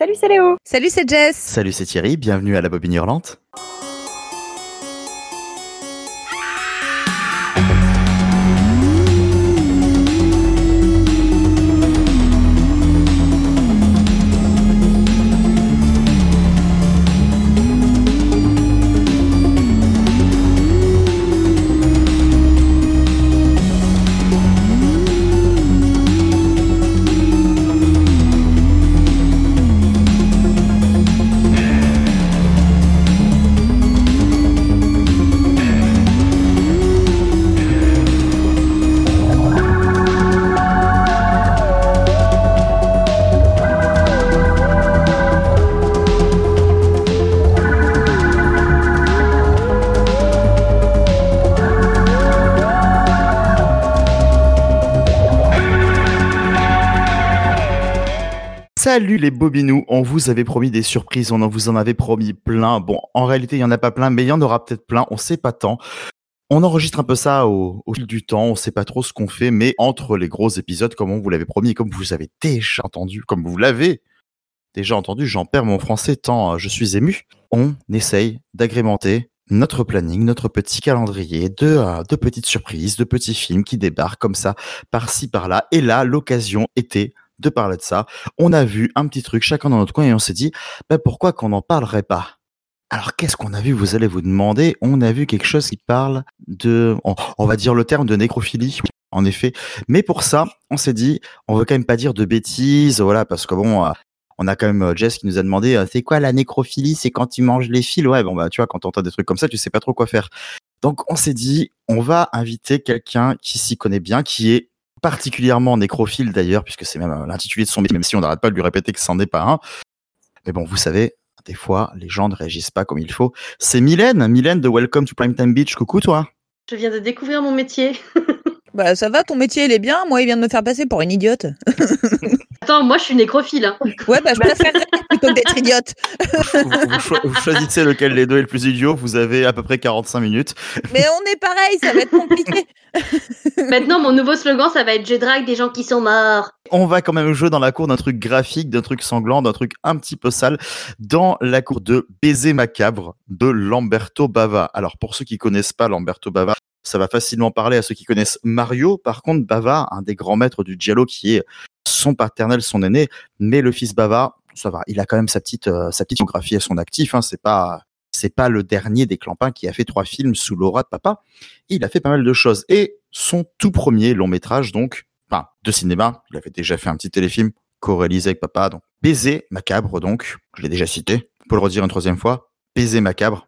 Salut, c'est Léo. Salut, c'est Jess. Salut, c'est Thierry. Bienvenue à la Bobine Hurlante. Salut les bobinous, on vous avait promis des surprises, on en vous en avait promis plein. Bon, en réalité, il y en a pas plein, mais il y en aura peut-être plein, on sait pas tant. On enregistre un peu ça au, fil du temps, on sait pas trop ce qu'on fait, mais entre les gros épisodes, comme on vous l'avait promis comme vous avez déjà entendu, comme vous l'avez déjà entendu, j'en perds mon français tant euh, je suis ému. On essaye d'agrémenter notre planning, notre petit calendrier de, euh, de petites surprises, de petits films qui débarquent comme ça, par-ci, par-là. Et là, l'occasion était de parler de ça. On a vu un petit truc chacun dans notre coin et on s'est dit, bah, pourquoi qu'on n'en parlerait pas? Alors qu'est-ce qu'on a vu Vous allez vous demander? On a vu quelque chose qui parle de, on, va dire le terme de nécrophilie, en effet. Mais pour ça, on s'est dit, on veut quand même pas dire de bêtises, voilà, parce que bon, on a quand même euh, Jess qui nous a demandé, euh, c'est quoi la nécrophilie? C'est quand tu manges les fils? Ouais, bon bah tu vois, quand entends des trucs comme ça, tu sais pas trop quoi faire. Donc on s'est dit, on va inviter quelqu'un qui s'y connaît bien, qui est particulièrement nécrophile d'ailleurs, puisque c'est même euh, l'intitulé de son métier, même si on n'arrête pas de lui répéter que c'en est pas un. Mais bon, vous savez, des fois, les gens ne réagissent pas comme il faut. C'est Mylène, Mylène de Welcome to Primetime Beach. Coucou toi. Je viens de découvrir mon métier. bah ça va, ton métier il est bien. Moi, il vient de me faire passer pour une idiote. Attends, moi je suis nécrophile. Hein. Ouais, bah je préférerais plutôt que d'être idiote. vous, choisissez lequel des deux est le plus idiot. Vous avez à peu près 45 minutes. Mais on est pareil, ça va être compliqué. Maintenant, mon nouveau slogan, ça va être Je drague des gens qui sont morts. On va quand même jouer dans la cour d'un truc graphique, d'un truc sanglant, d'un truc un petit peu sale, dans la cour de Baiser macabre de Lamberto Bava. Alors, pour ceux qui connaissent pas Lamberto Bava, ça va facilement parler à ceux qui connaissent Mario. Par contre, Bava, un des grands maîtres du giallo qui est son paternel, son aîné, mais le fils Bava, ça va, il a quand même sa petite, euh, sa petite biographie à son actif. Hein, c'est pas, c'est pas le dernier des clampins qui a fait trois films sous l'aura de papa. Il a fait pas mal de choses et son tout premier long métrage, donc, enfin, de cinéma. Il avait déjà fait un petit téléfilm co-réalisé avec papa, donc Baiser macabre, donc, je l'ai déjà cité. Pour le redire une troisième fois, Baiser macabre,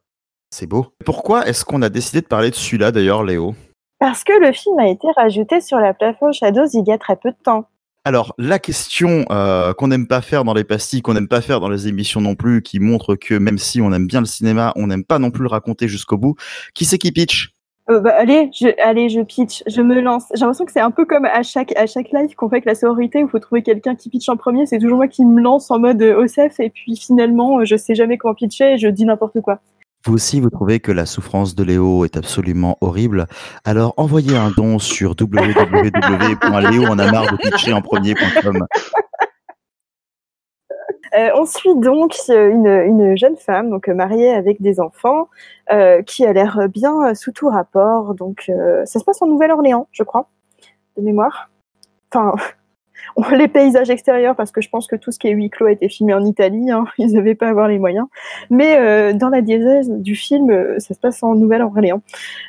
c'est beau. Pourquoi est-ce qu'on a décidé de parler de celui-là d'ailleurs, Léo? Parce que le film a été rajouté sur la plateforme Shadows il y a très peu de temps. Alors, la question euh, qu'on n'aime pas faire dans les pastilles, qu'on n'aime pas faire dans les émissions non plus, qui montre que même si on aime bien le cinéma, on n'aime pas non plus le raconter jusqu'au bout. Qui c'est qui pitch? Euh, bah, allez, je, allez, je pitch, je me lance. J'ai l'impression que c'est un peu comme à chaque, à live qu'on fait avec la sororité où il faut trouver quelqu'un qui pitch en premier. C'est toujours moi qui me lance en mode euh, OSEF et puis finalement, je sais jamais comment pitcher et je dis n'importe quoi. Vous aussi, vous trouvez que la souffrance de Léo est absolument horrible Alors envoyez un don sur www.léo en a marre de pitcher en premier.com. Euh, on suit donc une, une, jeune femme, donc mariée avec des enfants, euh, qui a l'air bien sous tout rapport. Donc, euh, ça se passe en Nouvelle-Orléans, je crois, de mémoire. Enfin, les paysages extérieurs, parce que je pense que tout ce qui est huis clos a été filmé en Italie, hein, ils n'avaient pas avoir les moyens. Mais euh, dans la diésèse du film, euh, ça se passe en Nouvelle-Orléans.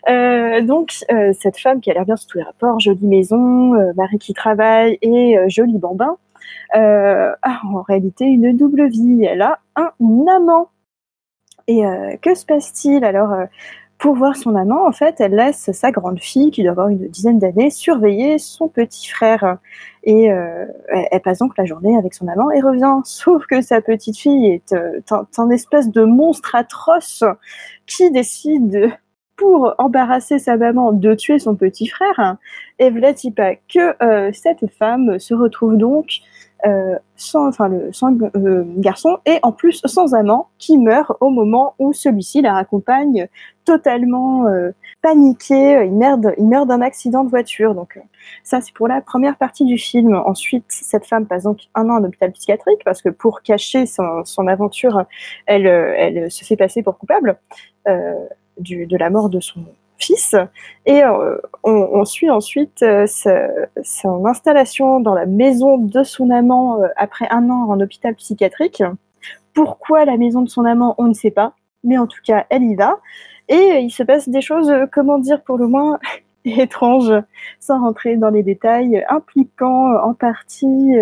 Euh, donc, cette femme qui a l'air bien sous tous les rapports, jolie maison, mari qui travaille et joli bambin, a en réalité une double vie. Elle a un amant. Et que se passe-t-il? Alors pour voir son amant, en fait, elle laisse sa grande fille, qui doit avoir une dizaine d'années, surveiller son petit frère. Et euh, elle, passe donc la journée avec son amant et revient. Sauf que sa petite fille est euh, un, espèce de monstre atroce qui décide, pour embarrasser sa maman, de tuer son petit frère. Et voilà que euh, cette femme se retrouve donc euh, sans, enfin le sans euh, garçon et en plus sans amant qui meurt au moment où celui-ci la raccompagne totalement euh, paniqué. Il meurt, il meurt d'un accident de voiture. Donc euh, ça c'est pour la première partie du film. Ensuite cette femme passe donc un an en hôpital psychiatrique parce que pour cacher son, son aventure, elle, euh, elle se fait passer pour coupable du, de la mort de son fils. Et euh, on, suit ensuite euh, son installation dans la maison de son amant euh, après un an en hôpital psychiatrique. Pourquoi la maison de son amant, on ne sait pas. Mais en tout cas, elle y va. Et il se passe des choses, comment dire, pour le moins étranges, sans rentrer dans les détails, impliquant en partie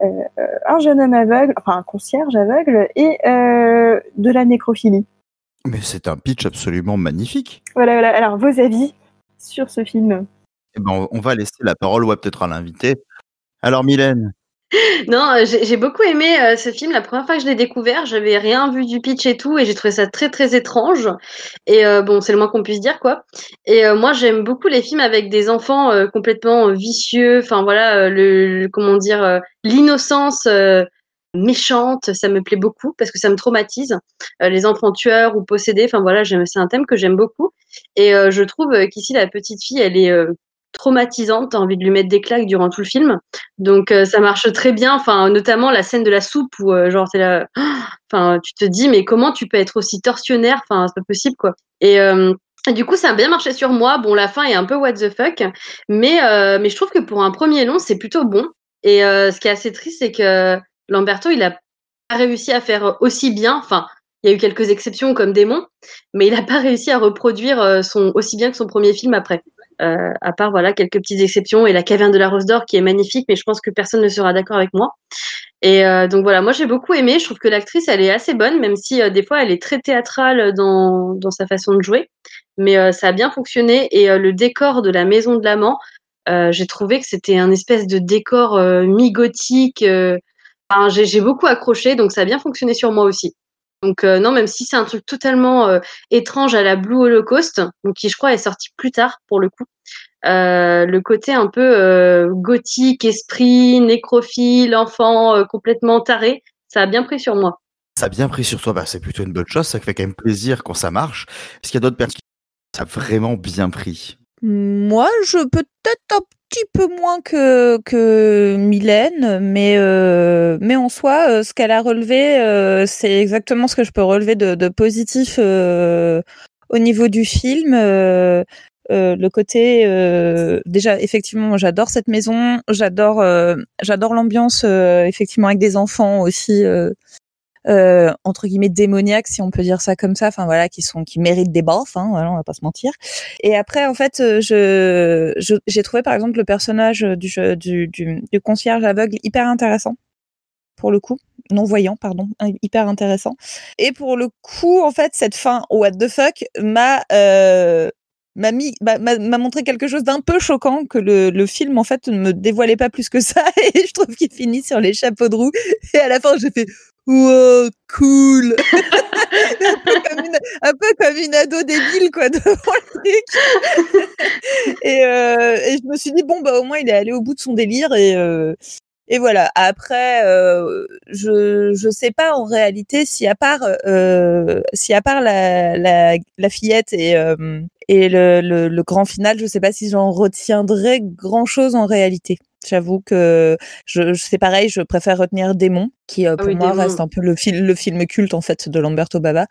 un jeune homme aveugle, enfin un concierge aveugle, et de la nécrophilie. Mais c'est un pitch absolument magnifique. Voilà, voilà. Alors, vos avis sur ce film eh ben, On va laisser la parole, ouais, peut-être à l'invité. Alors, Mylène non, j'ai beaucoup aimé euh, ce film. La première fois que je l'ai découvert, j'avais rien vu du pitch et tout, et j'ai trouvé ça très très étrange. Et euh, bon, c'est le moins qu'on puisse dire, quoi. Et euh, moi, j'aime beaucoup les films avec des enfants euh, complètement vicieux. Enfin voilà, le, le, comment dire, l'innocence méchante, ça me plaît beaucoup parce que ça me traumatise. Euh, les enfants tueurs ou possédés, enfin voilà, c'est un thème que j'aime beaucoup. Et euh, je trouve qu'ici la petite fille, elle est euh, traumatisante, t'as envie de lui mettre des claques durant tout le film. Donc ça marche très bien, enfin notamment la scène de la soupe où genre t'es là, enfin tu te dis mais comment tu peux être aussi tortionnaire, enfin c'est pas possible quoi. Et du coup, ça a bien marché sur moi. Bon, la fin est un peu what the fuck, mais mais je trouve que pour un premier long, c'est plutôt bon. Et ce qui est assez triste, c'est que Lamberto, il a pas réussi à faire aussi bien. Enfin, il y a eu quelques exceptions comme Démon, mais il n'a pas réussi à reproduire euh, son aussi bien que son premier film après. Euh, à part voilà quelques petites exceptions et la caverne de la Rose d'Or qui est magnifique, mais je pense que personne ne sera d'accord avec moi. Et euh, donc voilà, moi j'ai beaucoup aimé. Je trouve que l'actrice elle est assez bonne, même si euh, des fois elle est très théâtrale dans, dans sa façon de jouer, mais euh, ça a bien fonctionné. Et euh, le décor de la maison de l'amant, j'ai trouvé que c'était un espèce de décor mi-gothique Enfin, j'ai beaucoup accroché, donc ça a bien fonctionné sur moi aussi. Donc euh, non, même si c'est un truc totalement euh, étrange à la Blue Holocaust, donc qui je crois est sorti plus tard pour le coup. Euh, le côté un peu euh, gothique, esprit, nécrophile, enfant euh, complètement taré, ça a bien pris sur moi. Ça a bien pris sur toi, bah, c'est plutôt une bonne chose, ça fait quand même plaisir quand ça marche. Est-ce qu'il y a d'autres personnes qui ça a vraiment bien pris? Moi, je peut-être un petit peu moins que que Mylène, mais euh, mais en soi, euh, ce qu'elle a relevé, euh, c'est exactement ce que je peux relever de, de positif euh, au niveau du film. Euh, euh, le côté déjà effectivement j'adore cette maison j'adore j'adore l'ambiance effectivement avec des enfants aussi euh, entre guillemets démoniaques si on peut dire ça comme ça enfin voilà qui sont qui méritent des baffes hein, voilà on va pas se mentir. Et après en fait euh, je j'ai trouvé par exemple le personnage du, du, du, du concierge aveugle hyper intéressant pour le coup non voyant pardon hyper intéressant. Et pour le coup en fait cette fin what the fuck m'a euh, m'a mis m'a montré quelque chose d'un peu choquant que le, le film en fait ne me dévoilait pas plus que ça et je trouve qu'il finit sur les chapeaux de roue et à la fin j'ai fait wow, cool. Un, peu comme une, ado débile quoi devant le truc. Et, euh, et je me suis dit bon bah au moins il est allé au bout de son délire et euh, et voilà. Après euh, je je sais pas en réalité si à part euh, si à part la la, la fillette et euh, et le, le, le grand final je sais pas si j'en retiendrai grand chose en réalité J'avoue que je, c'est pareil, je préfère retenir Démon, qui euh, pour ah oui, moi Démon. reste un peu le, fil, le film culte en fait de Lamberto Baba.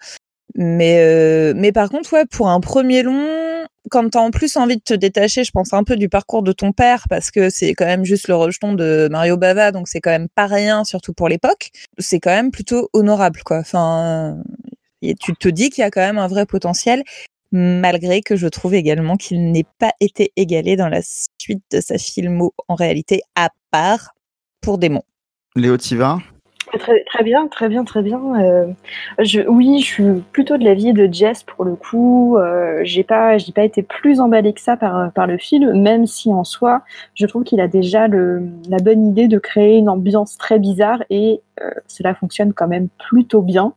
Mais euh, mais par contre ouais pour un premier long quand t'as en plus envie de te détacher je pense un peu du parcours de ton père parce que c'est quand même juste le rejeton de Mario Bava donc c'est quand même pas rien surtout pour l'époque c'est quand même plutôt honorable quoi enfin et tu te dis qu'il y a quand même un vrai potentiel malgré que je trouve également qu'il n'ait pas été égalé dans la suite de sa filmo en réalité, à part pour Démon. Léo Tiva Très, très bien, très bien, très bien. Euh, je, oui, je suis plutôt de l'avis de Jess pour le coup. Euh, j'ai pas, j'ai pas été plus emballée que ça par, par le film, même si en soi, je trouve qu'il a déjà le, la bonne idée de créer une ambiance très bizarre et euh, cela fonctionne quand même plutôt bien.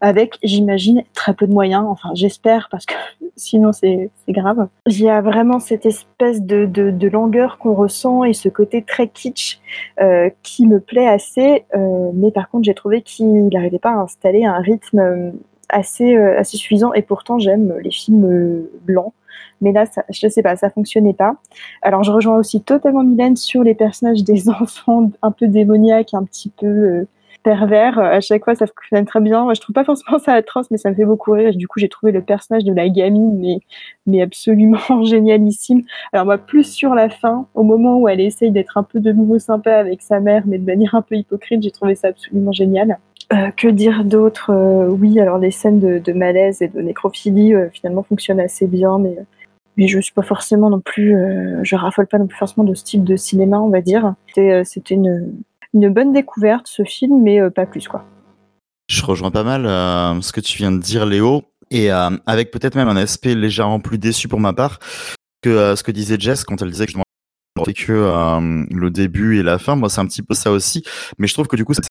Avec, j'imagine, très peu de moyens. Enfin, j'espère, parce que sinon c'est grave. Il y a vraiment cette espèce de, de, de langueur qu'on ressent et ce côté très kitsch euh, qui me plaît assez. Euh, mais par contre, j'ai trouvé qu'il n'arrivait pas à installer un rythme euh, assez, euh, assez suffisant. Et pourtant, j'aime les films blancs. Mais là, ça, je sais pas, ça fonctionnait pas. Alors, je rejoins aussi totalement Mylène sur les personnages des enfants un peu démoniaques, un petit peu pervers. Euh, à chaque fois, ça fonctionne très bien. Je trouve pas forcément ça atroce, mais ça me fait beaucoup rire. du coup, j'ai trouvé le personnage de la gamine, mais, mais absolument génialissime. Alors moi, plus sur la fin, au moment où elle essaye d'être un peu de nouveau sympa avec sa mère, mais de manière un peu hypocrite, j'ai trouvé ça absolument génial. Euh, que dire d'autre euh, Oui, alors les scènes de, de, malaise et de nécrophilie finalement fonctionnent assez bien, mais mais je suis pas forcément non plus, je raffole pas non plus forcément de ce type de cinéma, on va dire. C'était une, une bonne découverte ce film, mais euh, pas plus quoi. Je rejoins pas mal euh, ce que tu viens de dire, Léo, et euh, avec peut-être même un aspect légèrement plus déçu pour ma part que ce que disait Jess quand elle disait que je que le début et la fin. Moi, c'est un petit peu ça aussi, mais je trouve que du coup, c'est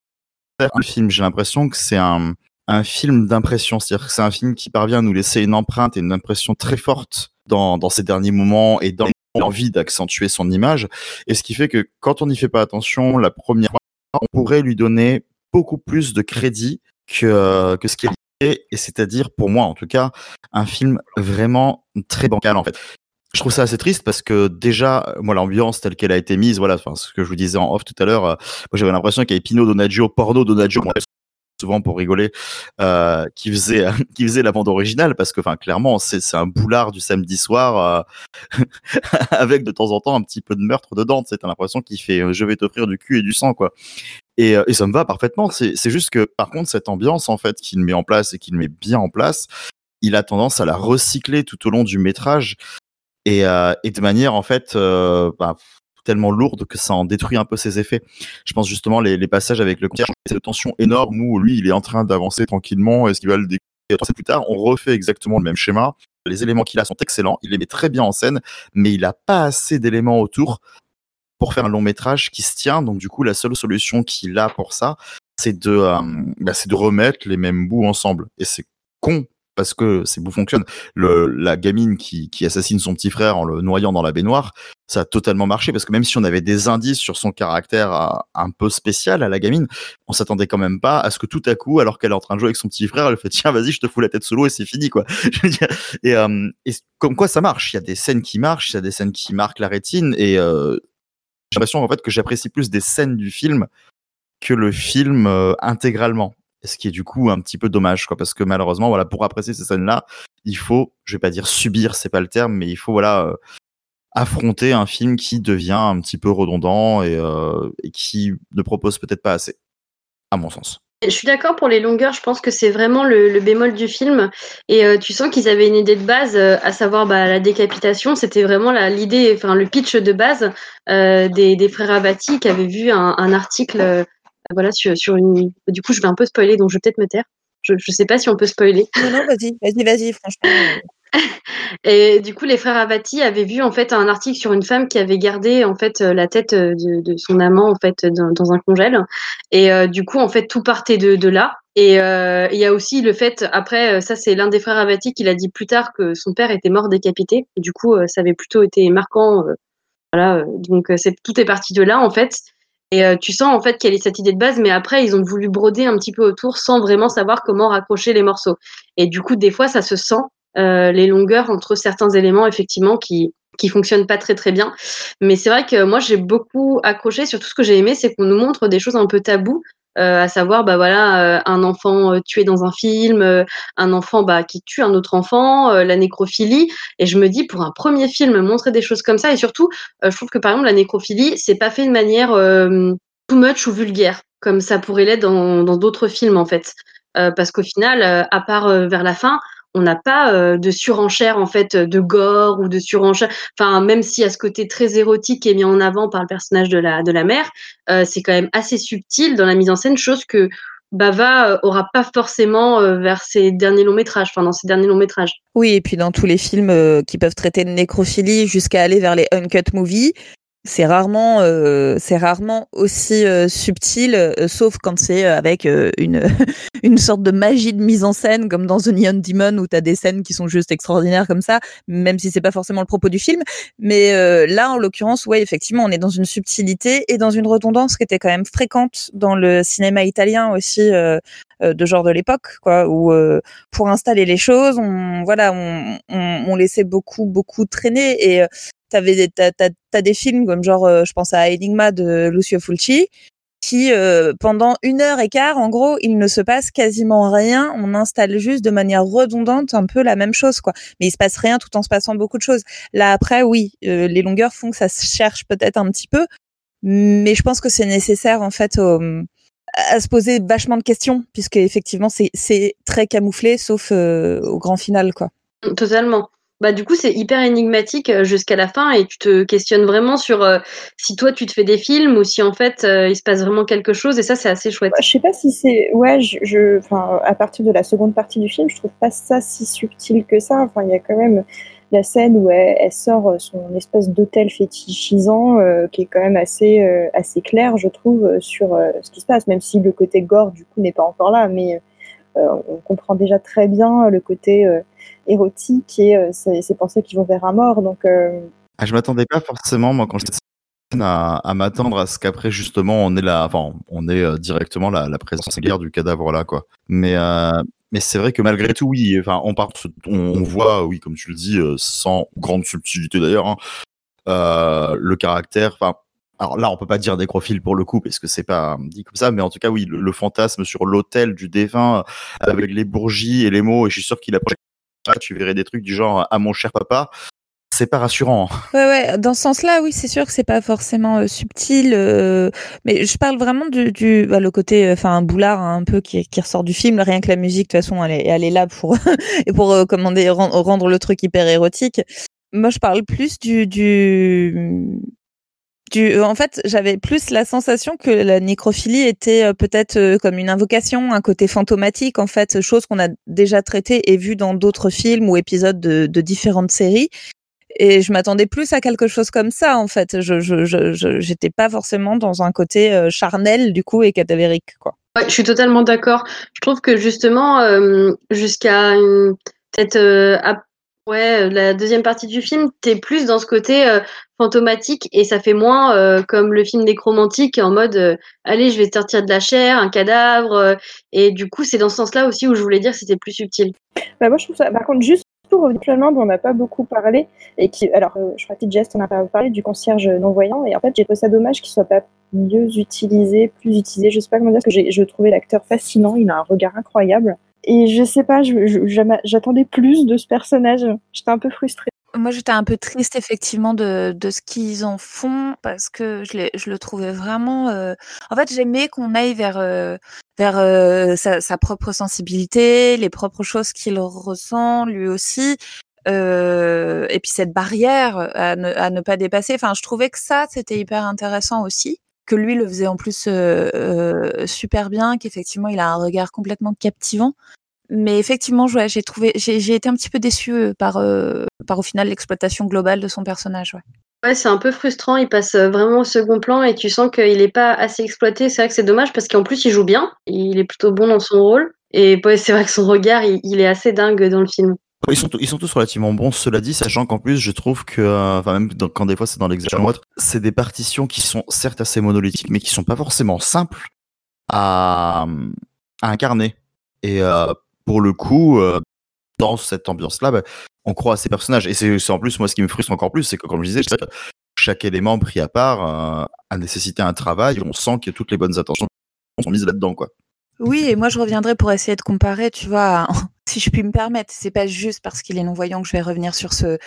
un film. J'ai l'impression que c'est un, un film d'impression, c'est-à-dire que c'est un film qui parvient à nous laisser une empreinte et une impression très forte dans, dans ces derniers moments et dans envie d'accentuer son image. Et ce qui fait que quand on n'y fait pas attention, la première fois, on pourrait lui donner beaucoup plus de crédit que, que ce qui est, et c'est-à-dire, pour moi en tout cas, un film vraiment très bancal en fait. Je trouve ça assez triste parce que déjà, moi, l'ambiance telle qu'elle a été mise, voilà, enfin, ce que je vous disais en off tout à l'heure, euh, j'avais l'impression qu'il y avait Pino Donaggio, porno Donaggio, souvent pour rigoler, euh, qui faisait qui faisait la bande originale parce que, enfin, clairement, c'est c'est un boulard du samedi soir euh, avec de temps en temps un petit peu de meurtre dedans. C'est l'impression qu'il fait euh, je vais t'offrir du cul et du sang quoi. Et, ça me va parfaitement. C'est juste que par contre cette ambiance en fait qu'il met en place et qu'il met bien en place, il a tendance à la recycler tout au long du métrage et, et de manière en fait bah, tellement lourde que ça en détruit un peu ses effets. Je pense justement les, passages avec le concierge, c'est de tension énorme où lui il est en train d'avancer tranquillement, est-ce qu'il va le découvrir plus tard? On refait exactement le même schéma. Les éléments qu'il a sont excellents, il les met très bien en scène, mais il n'a pas assez d'éléments autour pour faire un long métrage qui se tient. Donc du coup, la seule solution qu'il a pour ça, c'est de, euh, bah, c'est de remettre les mêmes bouts ensemble. Et c'est con parce que ces bouts fonctionnent. Le, la gamine qui, qui assassine son petit frère en le noyant dans la baignoire, ça a totalement marché parce que même si on avait des indices sur son caractère euh, un peu spécial à la gamine, on s'attendait quand même pas à ce que tout à coup, alors qu'elle est en train de jouer avec son petit frère, elle fait tiens vas-y je te fous la tête sous l'eau et c'est fini quoi. et, euh, comme quoi ça marche, il y a des scènes qui marchent, il y a des scènes qui marquent la rétine et euh, j'ai l'impression en fait que j'apprécie plus des scènes du film que le film intégralement ce qui est du coup un petit peu dommage quoi parce que malheureusement voilà pour apprécier ces scènes là il faut je vais pas dire subir c'est pas le terme mais il faut voilà euh, affronter un film qui devient un petit peu redondant et, euh, et qui ne propose peut-être pas assez à mon sens je suis d'accord pour les longueurs, je pense que c'est vraiment le, bémol du film. Et euh, tu sens qu'ils avaient une idée de base, à savoir bah, la décapitation. C'était vraiment l'idée, enfin le pitch de base des, frères Abati qui avaient vu un article voilà, sur, sur, une. Du coup, je vais un peu spoiler, donc je vais peut-être me taire. Je, je sais pas si on peut spoiler. Non, non, vas-y, vas-y, vas-y, franchement. Et du coup, les frères Avati avaient vu en fait un article sur une femme qui avait gardé en fait la tête de, de son amant en fait dans, dans un congèle. Et euh, du coup, en fait, tout partait de, de là. Et euh, il y a aussi le fait, après, ça c'est l'un des frères Avati qui l'a dit plus tard que son père était mort décapité. Du coup, ça avait plutôt été marquant. voilà, donc c'est tout est parti de là en fait. Et euh, tu sens en fait y a cette idée de base, mais après ils ont voulu broder un petit peu autour sans vraiment savoir comment raccrocher les morceaux. Et du coup, des fois, ça se sent euh, les longueurs entre certains éléments effectivement qui qui fonctionnent pas très très bien. Mais c'est vrai que moi j'ai beaucoup accroché. Surtout ce que j'ai aimé, c'est qu'on nous montre des choses un peu tabous euh, à savoir bah voilà euh, un enfant euh, tué dans un film, un enfant bah qui tue un autre enfant, la nécrophilie. Et je me dis pour un premier film montrer des choses comme ça et surtout je trouve que par exemple la nécrophilie c'est pas fait de manière too much ou vulgaire comme ça pourrait l'être dans d'autres films en fait. parce qu'au final, à part vers la fin, on n'a pas euh, de surenchère en fait de gore ou de surenchère. Enfin, même si à ce côté très érotique qui est mis en avant par le personnage de la de la mère, euh, c'est quand même assez subtil dans la mise en scène, chose que Bava euh, aura pas forcément vers ses derniers longs métrages, enfin dans ses derniers longs métrages. Oui, et puis dans tous les films qui peuvent traiter de nécrophilie jusqu'à aller vers les uncut movies, c'est rarement euh, c'est rarement aussi euh, subtil euh, sauf quand c'est avec une une sorte de magie de mise en scène comme dans The Neon Demon où tu as des scènes qui sont juste extraordinaires comme ça même si c'est pas forcément le propos du film. Mais là en l'occurrence ouais effectivement on est dans une subtilité et dans une redondance qui était quand même fréquente dans le cinéma italien aussi de genre de l'époque quoi où pour installer les choses on voilà on, on, on laissait beaucoup beaucoup traîner. Et t'avais t'as, t'as, des films comme genre euh, je pense à Enigma de Lucio Fulci qui euh, pendant une heure et quart en gros il ne se passe quasiment rien. On installe juste de manière redondante un peu la même chose quoi. Mais il se passe rien tout en se passant beaucoup de choses. Là après oui euh, les longueurs font que ça se cherche peut-être un petit peu. Mais je pense que c'est nécessaire en fait à se poser vachement de questions puisque effectivement c'est c'est très camouflé sauf au grand final quoi. Totalement bah du coup c'est hyper énigmatique euh, jusqu'à la fin et tu te questionnes vraiment sur euh, si toi tu te fais des films ou si en fait euh, il se passe vraiment quelque chose et ça c'est assez chouette. Je sais pas si c'est ouais je enfin à partir de la seconde partie du film je trouve pas ça si subtil que ça enfin il y a quand même la scène où elle, sort son espèce d'hôtel fétichisant qui est quand même assez assez clair je trouve sur ce qui se passe même si le côté gore du coup n'est pas encore là mais on comprend déjà très bien le côté érotique et euh, c'est pensées qui vont vers un mort. Donc, euh, ah, je m'attendais pas forcément, moi, quand j'étais à, m'attendre à ce qu'après justement on est là, enfin on est euh, directement la, la présence guerre du cadavre là quoi. Mais mais c'est vrai que malgré tout oui, enfin on part, on, voit oui comme tu le dis sans grande subtilité d'ailleurs hein, le caractère, enfin alors là, on peut pas dire nécrophile pour le coup, parce que c'est pas dit comme ça, mais en tout cas, oui, le, fantasme sur l'autel du défunt, avec les bourgies et les mots, et je suis sûr qu'il a tu verrais des trucs du genre à mon cher papa. C'est pas rassurant. Ouais, ouais. Dans ce sens-là, oui, c'est sûr que c'est pas forcément euh, subtil, euh, mais je parle vraiment du, du bah, le côté, euh, enfin, un boulard hein, un peu qui, ressort du film. Rien que la musique, de toute façon, elle est, elle est là pour et pour commander rendre le truc hyper érotique. Moi, je parle plus du, du euh, en fait, j'avais plus la sensation que la nécrophilie était euh, peut-être euh, comme une invocation, un côté fantomatique, en fait, chose qu'on a déjà traitée et vue dans d'autres films ou épisodes de, différentes séries. Et je m'attendais plus à quelque chose comme ça, en fait. Je, je, j'étais pas forcément dans un côté charnel, du coup, et cadavérique, quoi. Ouais, je suis totalement d'accord. Je trouve que justement, jusqu'à peut-être Ouais, euh, la deuxième partie du film, t'es plus dans ce côté euh, fantomatique et ça fait moins euh, comme le film nécromantique en mode allez, je vais sortir de la chair, un cadavre. et du coup, c'est dans ce sens-là aussi où je voulais dire que c'était plus subtil. Bah, moi, je trouve ça. Par contre, juste pour revenir dont on n'a pas beaucoup parlé et qui, alors, je crois que Jess, on a pas parlé du concierge non voyant et en fait, j'ai trouvé ça dommage qu'il soit pas mieux utilisé, plus utilisé. Je sais pas comment dire, parce que je trouvais l'acteur fascinant. Il a un regard incroyable. Et je sais pas, j'attendais plus de ce personnage. J'étais un peu frustrée. Moi, j'étais un peu triste effectivement de, ce qu'ils en font parce que je, le trouvais vraiment. Euh... En fait, j'aimais qu'on aille vers euh, vers euh, sa, propre sensibilité, les propres choses qu'il ressent lui aussi, euh, et puis cette barrière à ne pas dépasser. Enfin, je trouvais que ça, c'était hyper intéressant aussi que lui le faisait en plus super bien, qu'effectivement il a un regard complètement captivant. Mais effectivement, j'ai trouvé, j'ai été un petit peu déçue par, par au final l'exploitation globale de son personnage. Ouais, c'est un peu frustrant. Il passe vraiment au second plan et tu sens qu'il n'est pas assez exploité. C'est vrai que c'est dommage parce qu'en plus il joue bien. Il est plutôt bon dans son rôle. Et c'est vrai que son regard, il, est assez dingue dans le film. Ils sont, ils sont tous relativement bons, cela dit, sachant qu'en plus, je trouve que, euh, enfin, même quand des fois c'est dans l'exagération c'est des partitions qui sont certes assez monolithiques, mais qui sont pas forcément simples à, incarner. Et euh, pour le coup, euh, dans cette ambiance-là, bah, on croit à ces personnages. Et c'est en plus, moi, ce qui me frustre encore plus, c'est que, comme je disais, chaque élément pris à part a nécessité un travail. On sent que toutes les bonnes attentions sont mises là-dedans, quoi. Oui, et moi je reviendrai pour essayer de comparer, tu vois, si je puis me permettre. C'est pas juste parce qu'il est non voyant que je vais revenir sur ce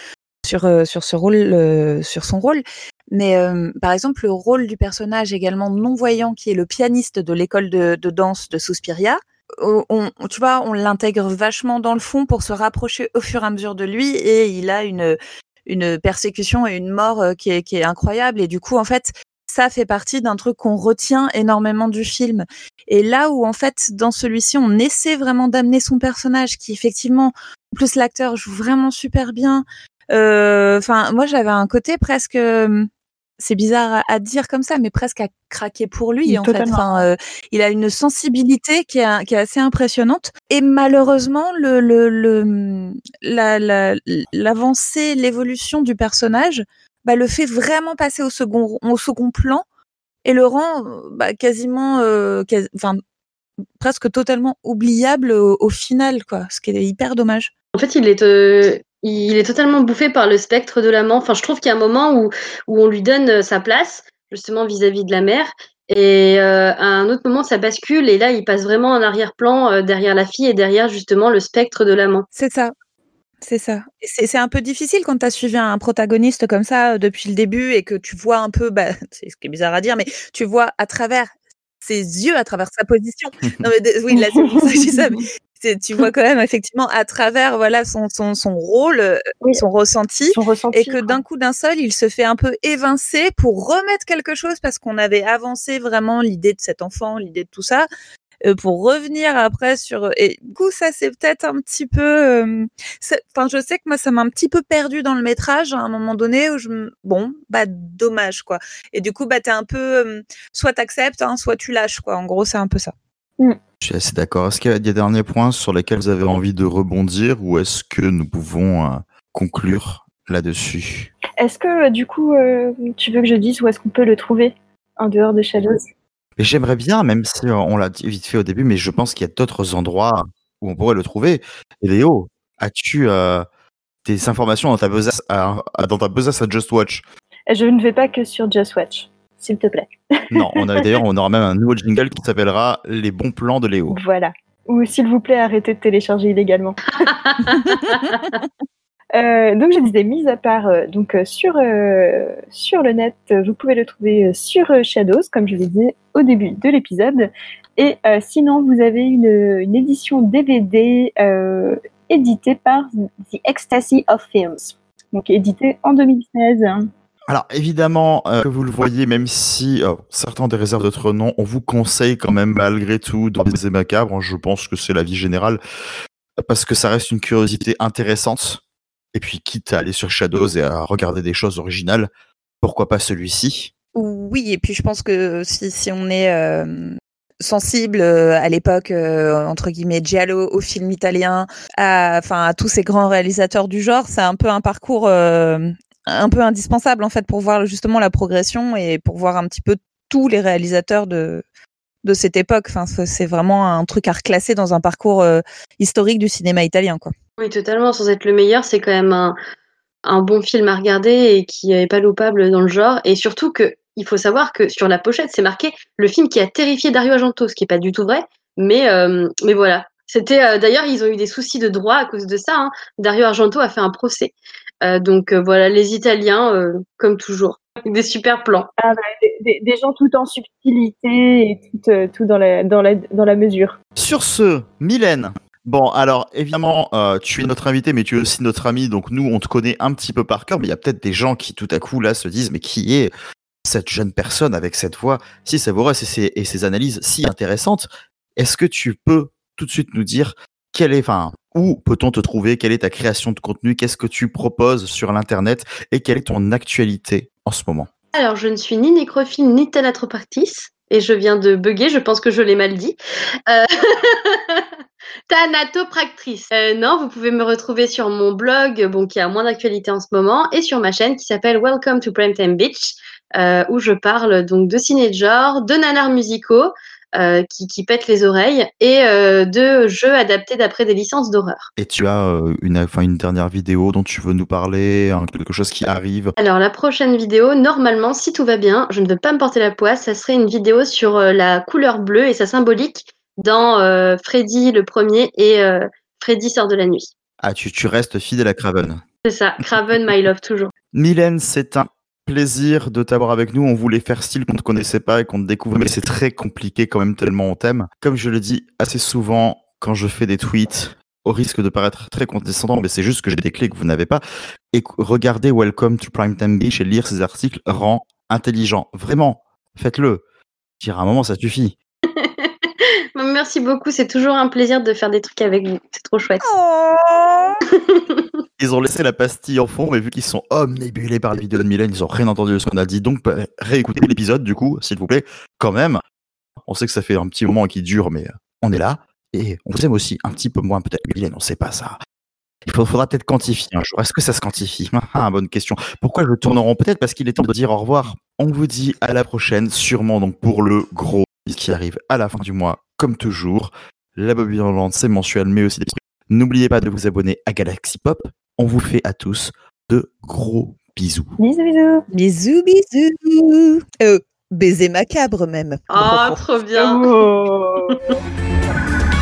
sur euh, sur ce rôle, euh, sur son rôle. Mais euh, par exemple, le rôle du personnage également non voyant, qui est le pianiste de l'école de, danse de Suspiria, on, tu vois, on l'intègre vachement dans le fond pour se rapprocher au fur et à mesure de lui, et il a une une persécution et une mort qui est, qui est incroyable. Et du coup, en fait, ça fait partie d'un truc qu'on retient énormément du film. Et là où en fait dans celui-ci on essaie vraiment d'amener son personnage, qui effectivement, en plus l'acteur joue vraiment super bien. Euh, enfin, moi j'avais un côté presque c'est bizarre à, dire comme ça, mais presque à craquer pour lui en fait. Enfin, euh, il a une sensibilité qui est, qui est assez impressionnante. Et malheureusement, le, le, le la, la, l'avancée, l'évolution du personnage, bah, le fait vraiment passer au second, au second plan et le rend euh, bah, quasiment, euh, quasi- enfin, presque totalement oubliable au, au final, quoi. Ce qui est hyper dommage. En fait, il est, euh, il est totalement bouffé par le spectre de l'amant. Enfin, je trouve qu'il y a un moment où, où on lui donne sa place, justement vis-à-vis de la mère. Et euh, à un autre moment, ça bascule. Et là, il passe vraiment en arrière-plan euh, derrière la fille et derrière justement le spectre de l'amant. C'est ça. C'est ça. C'est c'est un peu difficile quand tu as suivi un protagoniste comme ça euh, depuis le début et que tu vois un peu, bah, c'est ce qui est bizarre à dire, mais tu vois à travers ses yeux, à travers sa position. Non, mais oui, là, c'est pour ça que je dis ça. Mais tu vois quand même effectivement à travers voilà son, son, son rôle, euh, Oui. son ressenti. Son ressenti. Et que d'un coup d'un seul, il se fait un peu évincer pour remettre quelque chose parce qu'on avait avancé vraiment l'idée de cet enfant, l'idée de tout ça, pour revenir après sur. Et du coup, ça c'est peut-être un petit peu. euh, Enfin, je sais que moi, ça m'a un petit peu perdu dans le métrage à un moment donné où je. me- Bon, bah dommage quoi. Et du coup, bah t'es un peu. euh, soit t'acceptes, hein, soit tu lâches quoi. En gros, c'est un peu ça. Je suis assez d'accord. Est-ce qu'il y a des derniers points sur lesquels vous avez envie de rebondir ou est-ce que nous pouvons euh, conclure là-dessus? Est-ce que euh, du coup, euh, tu veux que je dise où est-ce qu'on peut le trouver en dehors de Shadows? Et J'aimerais bien, même si euh, on l'a dit vite fait au début, mais je pense qu'il y a d'autres endroits où on pourrait le trouver. Et Léo, as-tu euh, des informations dans ta besace à, à- dans ta besace à Just Watch? Je ne vais pas que sur Just Watch, s'il te plaît. Non, on a d'ailleurs, on aura même un nouveau jingle qui s'appellera Les bons plans de Léo. Voilà. Ou s'il vous plaît, arrêtez de télécharger illégalement. Euh, donc je disais, mis à part euh, donc euh, sur sur le net, vous pouvez le trouver sur Shadows, comme je l'ai dit au début de l'épisode. Et sinon, vous avez une, une édition DVD éditée par The Ecstasy of Films, donc éditée en 2016. Alors évidemment, euh, que vous le voyez, même si certains des réserves d'autres noms, on vous conseille quand même malgré tout dans des macabres. Je pense que c'est la vie générale parce que ça reste une curiosité intéressante. Et puis quitte à aller sur Shadows et à regarder des choses originales, pourquoi pas celui-ci? Oui, et puis je pense que si, si on est euh, sensible euh, à l'époque, euh, entre guillemets, giallo, au film italien, enfin, à tous ces grands réalisateurs du genre, c'est un peu un parcours un peu indispensable en fait pour voir justement la progression et pour voir un petit peu tous les réalisateurs de de cette époque. Enfin, c'est vraiment un truc à reclasser dans un parcours euh, historique du cinéma italien, quoi. Oui, totalement. Sans être le meilleur, c'est quand même un, bon film à regarder et qui est pas loupable dans le genre. Et surtout que il faut savoir que sur la pochette, c'est marqué le film qui a terrifié Dario Argento, ce qui est pas du tout vrai. Mais, euh, mais voilà. C'était euh, d'ailleurs, ils ont eu des soucis de droit à cause de ça. hein. Dario Argento a fait un procès. Donc voilà, les Italiens, comme toujours, des super plans. Des, des- des gens tout en subtilité et tout, euh, tout dans, la, dans, la, dans la mesure. Sur ce, Mylène. Bon, alors évidemment, euh, tu es notre invité, mais tu es aussi notre ami, donc nous, on te connaît un petit peu par cœur, mais il y a peut-être des gens qui tout à coup là se disent, mais qui est cette jeune personne avec cette voix si savoureuse et ces, et ces analyses si intéressantes Est-ce que tu peux tout de suite nous dire quelle est, enfin, où peut-on te trouver? Quelle est ta création de contenu? Qu'est-ce que tu proposes sur l'internet? Et quelle est ton actualité en ce moment? Alors, je ne suis ni nécrophile ni thanatopractice. Et je viens de bugger, je pense que je l'ai mal dit. Euh... Euh, non, vous pouvez me retrouver sur mon blog, bon, qui a moins d'actualité en ce moment, et sur ma chaîne qui s'appelle Welcome to Primetime Beach, euh, où je parle donc de ciné de genre, de nanars musicaux, euh, qui, qui pètent les oreilles, et euh, de jeux adaptés d'après des licences d'horreur. Et tu as euh, une, enfin, une dernière vidéo dont tu veux nous parler, hein, quelque chose qui arrive Alors la prochaine vidéo, normalement, si tout va bien, je ne veux pas me porter la poisse, ça serait une vidéo sur la couleur bleue et sa symbolique dans Freddy le premier et Freddy sort de la nuit. Ah, tu, tu restes fidèle à Craven. C'est ça, Craven My Love toujours. Mylène, c'est un plaisir de t'avoir avec nous. On voulait faire style qu'on ne te connaissait pas et qu'on te découvre, mais c'est très compliqué quand même tellement on t'aime. Comme je le dis assez souvent quand je fais des tweets, au risque de paraître très condescendant, mais c'est juste que j'ai des clés que vous n'avez pas. Et regardez Welcome to Primetime Beach et lire ces articles rend intelligent. Vraiment, faites-le. Dire à un moment, ça suffit. Merci beaucoup, c'est toujours un plaisir de faire des trucs avec vous. C'est trop chouette. Ils ont laissé la pastille en fond, mais vu qu'ils sont omnibulés par les vidéos de Mylène, ils ont rien entendu de ce qu'on a dit. Donc, bah, réécoutez l'épisode, du coup, s'il vous plaît, quand même. On sait que ça fait un petit moment qui dure, mais on est là. Et on vous aime aussi un petit peu moins, peut-être, Mylène, on sait pas ça. Il faudra peut-être quantifier un jour. Est-ce que ça se quantifie? Ah, bonne question. Pourquoi je tourne en Peut-être parce qu'il est temps de dire au revoir. On vous dit à la prochaine, sûrement donc pour le gros qui arrive à la fin du mois, comme toujours. La Bobine Rolande, c'est mensuel, mais aussi des trucs. N'oubliez pas de vous abonner à Galaxy Pop. On vous fait à tous de gros bisous. Bisous, bisous. Bisous, bisous. Euh, baiser macabre même. Ah, trop bien. Oh.